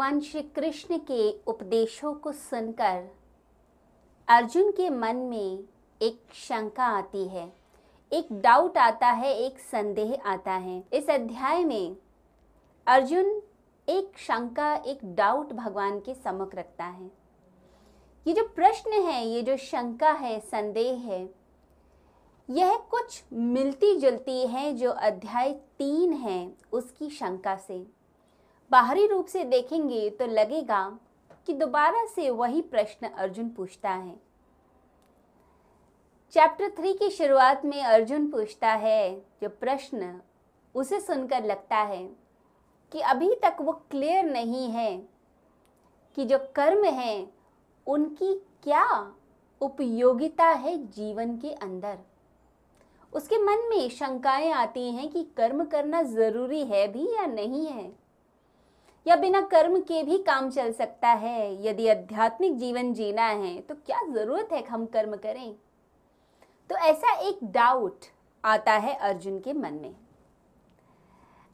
भगवान श्री कृष्ण के उपदेशों को सुनकर अर्जुन के मन में एक शंका आती है, एक डाउट आता है, एक संदेह आता है। इस अध्याय में अर्जुन एक शंका, एक डाउट भगवान के सम्मुख रखता है। ये जो प्रश्न है, ये जो शंका है, संदेह है, यह कुछ मिलती जुलती है जो अध्याय तीन है उसकी शंका से। बाहरी रूप से देखेंगे तो लगेगा कि दोबारा से वही प्रश्न अर्जुन पूछता है। चैप्टर थ्री की शुरुआत में अर्जुन पूछता है, जो प्रश्न उसे सुनकर लगता है कि अभी तक वो क्लियर नहीं है कि जो कर्म है, उनकी क्या उपयोगिता है जीवन के अंदर। उसके मन में शंकाएँ आती हैं कि कर्म करना ज़रूरी है भी या नहीं है। या बिना कर्म के भी काम चल सकता है? यदि आध्यात्मिक जीवन जीना है तो क्या ज़रूरत है हम कर्म करें? तो ऐसा एक डाउट आता है अर्जुन के मन में।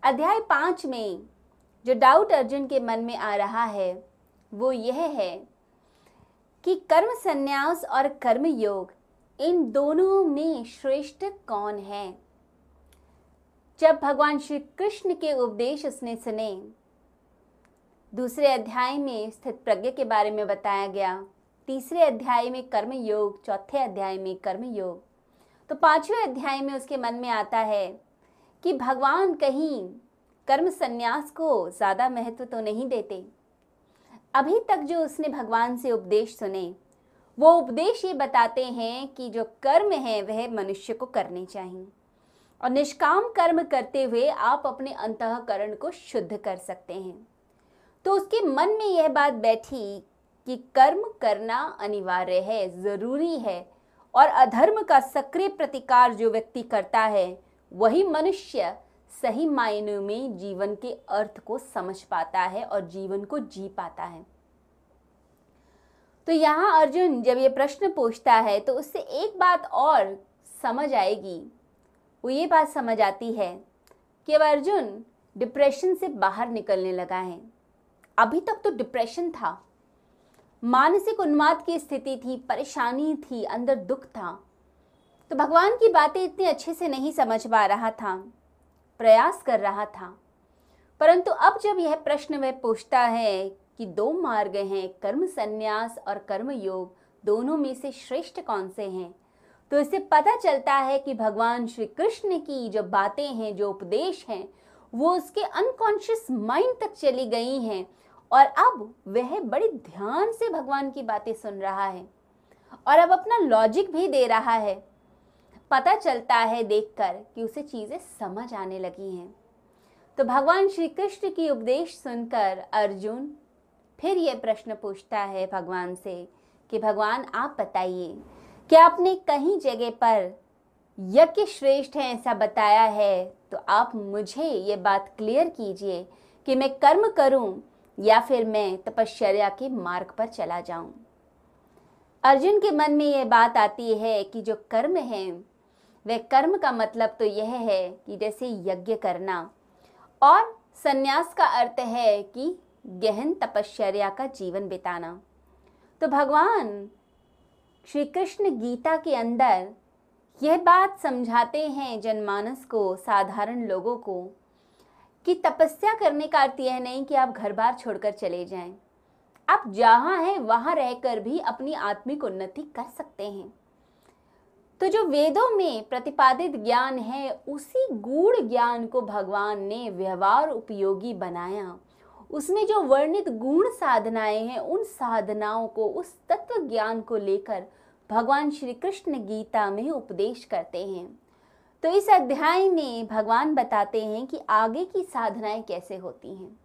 अध्याय पाँच में जो डाउट अर्जुन के मन में आ रहा है, वो यह है कि कर्म संन्यास और कर्म योग, इन दोनों में श्रेष्ठ कौन है? जब भगवान श्री कृष्ण के उपदेश उसने सुने दूसरे अध्याय में स्थित प्रज्ञ के बारे में बताया गया। तीसरे अध्याय में कर्म योग चौथे अध्याय में कर्म योग तो पाँचवें अध्याय में उसके मन में आता है कि भगवान कहीं कर्म संन्यास को ज़्यादा महत्व तो नहीं देते। अभी तक जो उसने भगवान से उपदेश सुने, वो उपदेश ये बताते हैं कि जो कर्म है, वह मनुष्य को करने चाहिए। और निष्काम कर्म करते हुए आप अपने अंतकरण को शुद्ध कर सकते हैं। तो उसके मन में यह बात बैठी कि कर्म करना अनिवार्य है, ज़रूरी है और अधर्म का सक्रिय प्रतिकार जो व्यक्ति करता है, वही मनुष्य सही मायनों में जीवन के अर्थ को समझ पाता है और जीवन को जी पाता है। तो यहाँ अर्जुन जब ये प्रश्न पूछता है तो उससे एक बात और समझ आएगी। वो ये बात समझ आती है कि अब अर्जुन डिप्रेशन से बाहर निकलने लगा है। अभी तक तो डिप्रेशन था। मानसिक उन्माद की स्थिति थी, परेशानी थी, अंदर दुख था। तो भगवान की बातें इतने अच्छे से नहीं समझ पा रहा था, प्रयास कर रहा था। परंतु अब जब यह प्रश्न वह पूछता है कि दो मार्ग हैं, कर्म संन्यास और कर्म योग, दोनों में से श्रेष्ठ कौन से हैं? तो इससे पता चलता है कि भगवान श्री कृष्ण की जो बातें हैं, जो उपदेश हैं वो उसके अनकॉन्शियस माइंड तक चली गई हैं। और अब वह बड़ी ध्यान से भगवान की बातें सुन रहा है। और अब अपना लॉजिक भी दे रहा है। पता चलता है देखकर कि उसे चीज़ें समझ आने लगी हैं। तो भगवान श्री कृष्ण की उपदेश सुनकर अर्जुन फिर यह प्रश्न पूछता है भगवान से कि, भगवान, आप बताइए, क्या आपने कहीं जगह पर यज्ञ श्रेष्ठ है ऐसा बताया है तो आप मुझे ये बात क्लियर कीजिए कि मैं कर्म करूँ या फिर मैं तपश्चर्या के मार्ग पर चला जाऊँ। अर्जुन के मन में ये बात आती है कि जो कर्म है, वह कर्म का मतलब तो यह है कि जैसे यज्ञ करना। और सन्यास का अर्थ है कि गहन तपश्चर्या का जीवन बिताना। तो भगवान श्री कृष्ण गीता के अंदर यह बात समझाते हैं जनमानस को, साधारण लोगों को, कि तपस्या करने का अर्थ यह नहीं कि आप घर बार छोड़कर चले जाएँ। आप जहाँ हैं, वहाँ रहकर भी अपनी आत्मिक उन्नति कर सकते हैं तो जो वेदों में प्रतिपादित ज्ञान है, उसी गूढ़ ज्ञान को भगवान ने व्यवहार उपयोगी बनाया उसमें जो वर्णित गुण साधनाएँ हैं, उन साधनाओं को, उस तत्व ज्ञान को लेकर भगवान श्री कृष्ण गीता में उपदेश करते हैं। तो इस अध्याय में भगवान बताते हैं कि आगे की साधनाएँ कैसे होती हैं।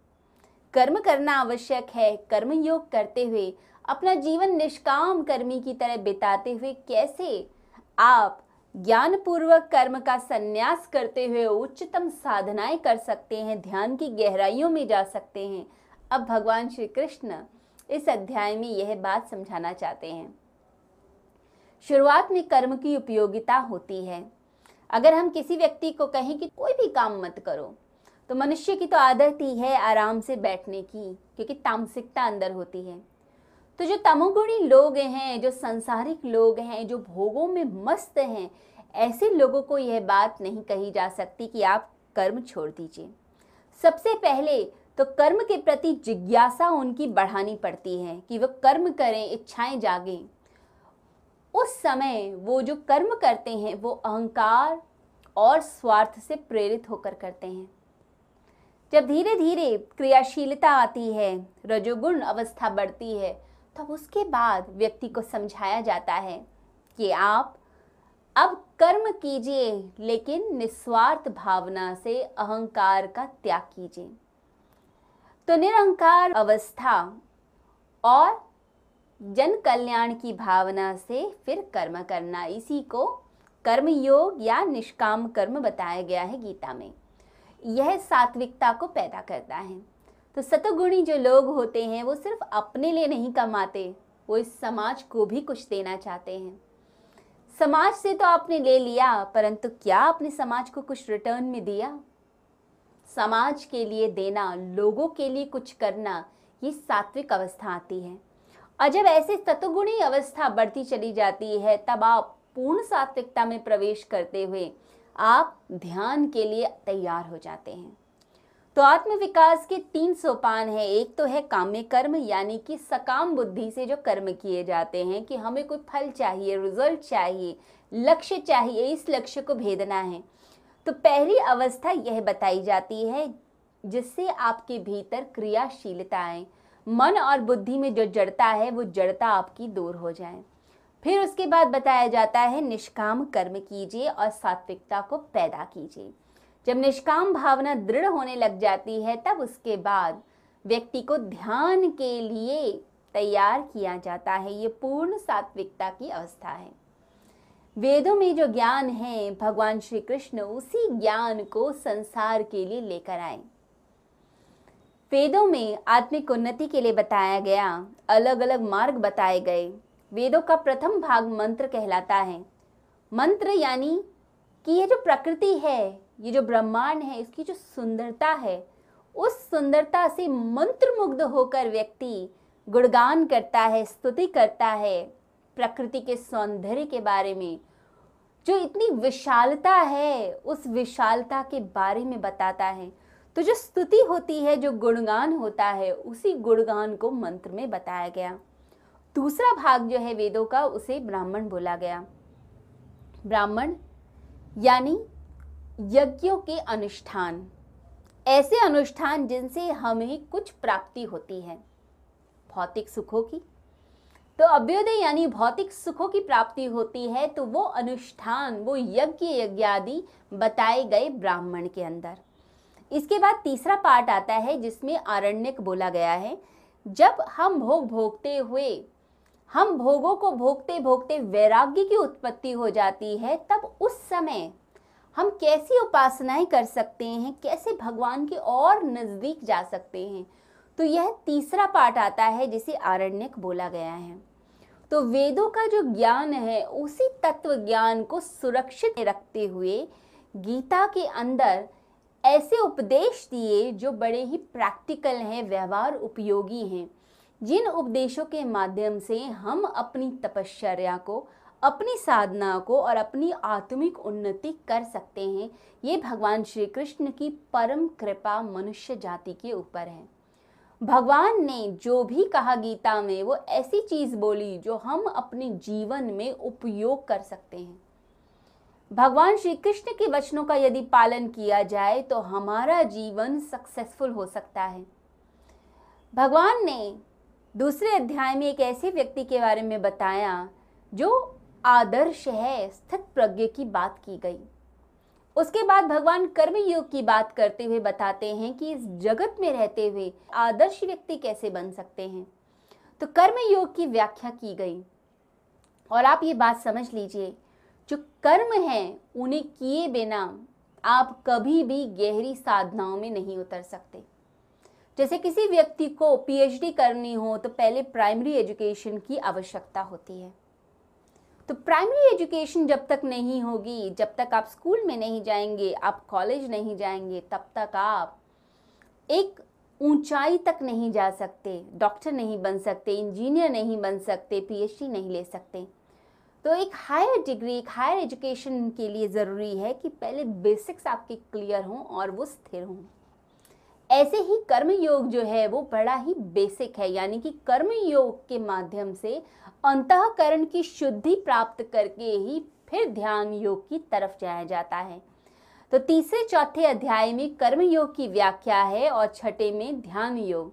कर्म करना आवश्यक है कर्म योग करते हुए, अपना जीवन निष्काम कर्मी की तरह बिताते हुए कैसे आप ज्ञान पूर्वक कर्म का संन्यास करते हुए उच्चतम साधनाएँ कर सकते हैं, ध्यान की गहराइयों में जा सकते हैं। अब भगवान श्री कृष्ण इस अध्याय में यह बात समझाना चाहते हैं। शुरुआत में कर्म की उपयोगिता होती है। अगर हम किसी व्यक्ति को कहें कि कोई भी काम मत करो तो मनुष्य की तो आदत ही है आराम से बैठने की, क्योंकि तामसिकता अंदर होती है। तो जो तमोगुणी लोग हैं, जो संसारिक लोग हैं, जो भोगों में मस्त हैं, ऐसे लोगों को यह बात नहीं कही जा सकती कि आप कर्म छोड़ दीजिए। सबसे पहले तो कर्म के प्रति जिज्ञासा उनकी बढ़ानी पड़ती है कि वह कर्म करें, इच्छाएँ जागें। उस समय वो जो कर्म करते हैं, वो अहंकार और स्वार्थ से प्रेरित होकर करते हैं। जब धीरे धीरे क्रियाशीलता आती है, रजोगुण अवस्था बढ़ती है, तब तो उसके बाद व्यक्ति को समझाया जाता है कि आप अब कर्म कीजिए, लेकिन निस्वार्थ भावना से अहंकार का त्याग कीजिए। तो निरंकार अवस्था और जन कल्याण की भावना से फिर कर्म करना। इसी को कर्म योग या निष्काम कर्म बताया गया है गीता में। यह सात्विकता को पैदा करता है। तो सतगुणी जो लोग होते हैं, वो सिर्फ़ अपने लिए नहीं कमाते, वो इस समाज को भी कुछ देना चाहते हैं। समाज से तो आपने ले लिया, परंतु क्या आपने समाज को कुछ रिटर्न में दिया? समाज के लिए देना, लोगों के लिए कुछ करना, ये सात्विक अवस्था आती है। और जब ऐसे सतुगुणी अवस्था बढ़ती चली जाती है, तब आप पूर्ण सात्विकता में प्रवेश करते हुए आप ध्यान के लिए तैयार हो जाते हैं। तो आत्म विकास के तीन सोपान है। एक तो है काम्य कर्म, यानी कि सकाम बुद्धि से जो कर्म किए जाते हैं कि हमें कोई फल चाहिए रिज़ल्ट चाहिए, लक्ष्य चाहिए, इस लक्ष्य को भेदना है। तो पहली अवस्था यह बताई जाती है जिससे आपके भीतर क्रियाशीलता आए मन और बुद्धि में जो जड़ता है, वो जड़ता आपकी दूर हो जाए। फिर उसके बाद बताया जाता है, निष्काम कर्म कीजिए और सात्विकता को पैदा कीजिए। जब निष्काम भावना दृढ़ होने लग जाती है, तब उसके बाद व्यक्ति को ध्यान के लिए तैयार किया जाता है। ये पूर्ण सात्विकता की अवस्था है। वेदों में जो ज्ञान है, भगवान श्री कृष्ण उसी ज्ञान को संसार के लिए लेकर आए। वेदों में आत्मिक उन्नति के लिए बताया गया अलग अलग मार्ग बताए गए। वेदों का प्रथम भाग मंत्र कहलाता है। मंत्र यानी कि ये जो प्रकृति है, ये जो ब्रह्मांड है, इसकी जो सुंदरता है, उस सुंदरता से मंत्र मुग्ध होकर व्यक्ति गुणगान करता है, स्तुति करता है प्रकृति के सौंदर्य के बारे में। जो इतनी विशालता है, उस विशालता के बारे में बताता है। तो जो स्तुति होती है, जो गुणगान होता है, उसी गुणगान को मंत्र में बताया गया। दूसरा भाग जो है वेदों का, उसे ब्राह्मण बोला गया। ब्राह्मण, यानी यज्ञों के अनुष्ठान। ऐसे अनुष्ठान जिनसे हमें कुछ प्राप्ति होती है। भौतिक सुखों की। तो अभ्योदय, यानी भौतिक सुखों की प्राप्ति होती है तो वो अनुष्ठान, वो यज्ञ यज्ञादि बताए गए ब्राह्मण के अंदर। इसके बाद तीसरा पार्ट आता है, जिसमें आरण्यक बोला गया है। जब हम भोग भोगते हुए, हम भोगों को भोगते भोगते वैराग्य की उत्पत्ति हो जाती है, तब उस समय हम कैसी उपासनाएँ कर सकते हैं, कैसे भगवान के और नज़दीक जा सकते हैं? तो यह तीसरा पार्ट आता है, जिसे आरण्यक बोला गया है। तो वेदों का जो ज्ञान है, उसी तत्व ज्ञान को सुरक्षित रखते हुए गीता के अंदर ऐसे उपदेश दिए जो बड़े ही प्रैक्टिकल हैं, व्यवहार उपयोगी हैं। जिन उपदेशों के माध्यम से हम अपनी तपश्चर्या को, अपनी साधना को और अपनी आत्मिक उन्नति कर सकते हैं, ये भगवान श्री कृष्ण की परम कृपा मनुष्य जाति के ऊपर है। भगवान ने जो भी कहा गीता में, वो ऐसी चीज़ बोली जो हम अपने जीवन में उपयोग कर सकते हैं। भगवान श्री कृष्ण के वचनों का यदि पालन किया जाए तो हमारा जीवन सक्सेसफुल हो सकता है। भगवान ने दूसरे अध्याय में एक ऐसे व्यक्ति के बारे में बताया, जो आदर्श है, स्थित प्रज्ञ की बात की गई। उसके बाद भगवान कर्म योग की बात करते हुए बताते हैं कि इस जगत में रहते हुए आदर्श व्यक्ति कैसे बन सकते हैं। तो कर्म योग की व्याख्या की गई। और आप ये बात समझ लीजिए जो कर्म है, उन्हें किए बिना आप कभी भी गहरी साधनाओं में नहीं उतर सकते। जैसे किसी व्यक्ति को पीएचडी करनी हो तो पहले प्राइमरी एजुकेशन की आवश्यकता होती है। तो प्राइमरी एजुकेशन जब तक नहीं होगी, जब तक आप स्कूल में नहीं जाएँगे, आप कॉलेज नहीं जाएँगे, तब तक आप एक ऊंचाई तक नहीं जा सकते डॉक्टर नहीं बन सकते इंजीनियर नहीं बन सकते पीएचडी नहीं ले सकते। तो एक हायर डिग्री एक हायर एजुकेशन के लिए ज़रूरी है कि पहले बेसिक्स आपके क्लियर हों और वो स्थिर हों। ऐसे ही कर्म योग जो है, वो बड़ा ही बेसिक है, यानी कि कर्म योग के माध्यम से अंतकरण की शुद्धि प्राप्त करके ही फिर ध्यान योग की तरफ़ जाया जाता है। तो तीसरे चौथे अध्याय में कर्म योग की व्याख्या है और छठे में ध्यान योग।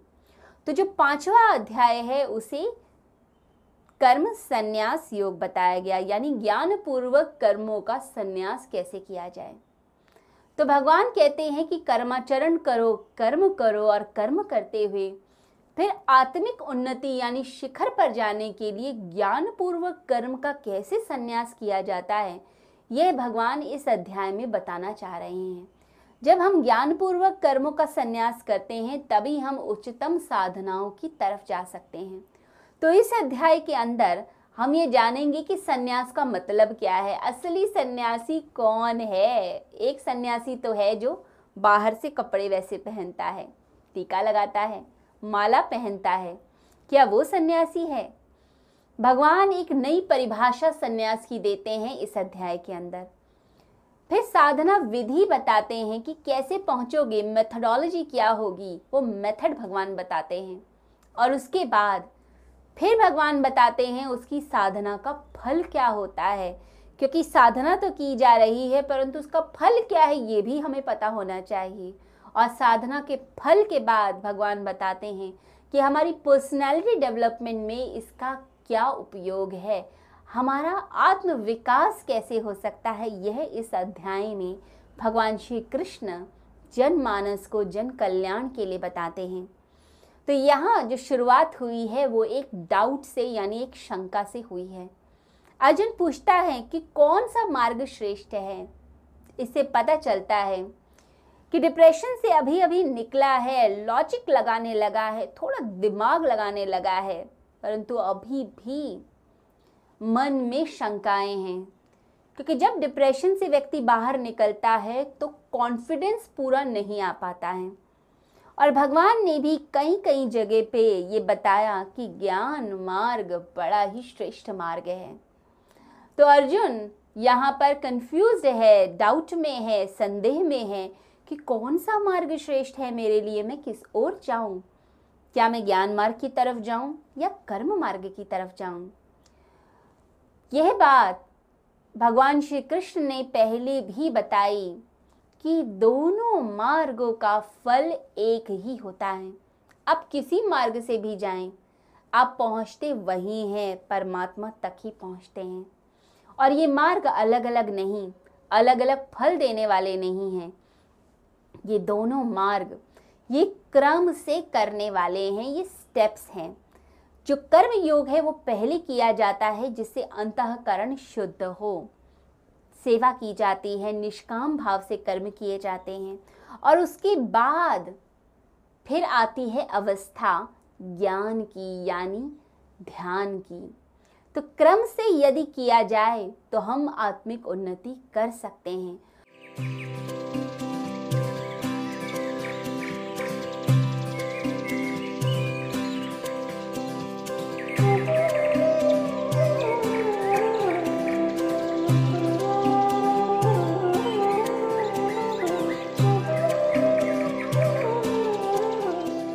तो जो पांचवा अध्याय है, उसे कर्म संन्यास योग बताया गया, यानी ज्ञान पूर्वक कर्मों का संन्यास कैसे किया जाए? तो भगवान कहते हैं कि कर्माचरण करो, कर्म करो और कर्म करते हुए फिर आत्मिक उन्नति यानी शिखर पर जाने के लिए ज्ञान पूर्वक कर्म का कैसे संन्यास किया जाता है, यह भगवान इस अध्याय में बताना चाह रहे हैं। जब हम ज्ञान पूर्वक कर्मों का संन्यास करते हैं, तभी हम उच्चतम साधनाओं की तरफ़ जा सकते हैं। तो इस अध्याय के अंदर हम ये जानेंगे कि सन्यास का मतलब क्या है। असली सन्यासी कौन है? एक सन्यासी तो है जो बाहर से कपड़े वैसे पहनता है, टीका लगाता है, माला पहनता है। क्या वो सन्यासी है? भगवान एक नई परिभाषा सन्यास की देते हैं इस अध्याय के अंदर। फिर साधना विधि बताते हैं कि कैसे पहुंचोगे मेथडोलॉजी क्या होगी, वो मेथड भगवान बताते हैं। और उसके बाद फिर भगवान बताते हैं उसकी साधना का फल क्या होता है। क्योंकि साधना तो की जा रही है, परंतु उसका फल क्या है, ये भी हमें पता होना चाहिए। और साधना के फल के बाद भगवान बताते हैं कि हमारी पर्सनैलिटी डेवलपमेंट में इसका क्या उपयोग है। हमारा आत्म विकास कैसे हो सकता है, यह इस अध्याय में भगवान श्री कृष्ण जनमानस को जन कल्याण के लिए बताते हैं। तो यहाँ जो शुरुआत हुई है, वो एक डाउट से, यानी एक शंका से हुई है। अर्जुन पूछता है कि कौन सा मार्ग श्रेष्ठ है? इससे पता चलता है कि डिप्रेशन से अभी अभी निकला है लॉजिक लगाने लगा है, थोड़ा दिमाग लगाने लगा है, परंतु अभी भी मन में शंकाएँ हैं। क्योंकि जब डिप्रेशन से व्यक्ति बाहर निकलता है तो कॉन्फिडेंस पूरा नहीं आ पाता है। और भगवान ने भी कई कई जगह पे ये बताया कि ज्ञान मार्ग बड़ा ही श्रेष्ठ मार्ग है। तो अर्जुन यहाँ पर कंफ्यूज है डाउट में है, संदेह में है कि कौन सा मार्ग श्रेष्ठ है मेरे लिए, मैं किस ओर जाऊँ? क्या मैं ज्ञान मार्ग की तरफ़ जाऊँ या कर्म मार्ग की तरफ़ जाऊँ? यह बात भगवान श्री कृष्ण ने पहले भी बताई। कि दोनों मार्गों का फल एक ही होता है। आप किसी मार्ग से भी जाएँ, आप पहुँचते वही हैं, परमात्मा तक ही पहुँचते हैं। और ये मार्ग अलग अलग नहीं अलग अलग फल देने वाले नहीं हैं। ये दोनों मार्ग, ये क्रम से करने वाले हैं, ये स्टेप्स हैं। जो कर्म योग है, वो पहले किया जाता है जिससे अंतकरण शुद्ध हो। सेवा की जाती है, निष्काम भाव से कर्म किए जाते हैं। और उसके बाद फिर आती है अवस्था, ज्ञान की, यानी ध्यान की। तो क्रम से यदि किया जाए तो हम आत्मिक उन्नति कर सकते हैं।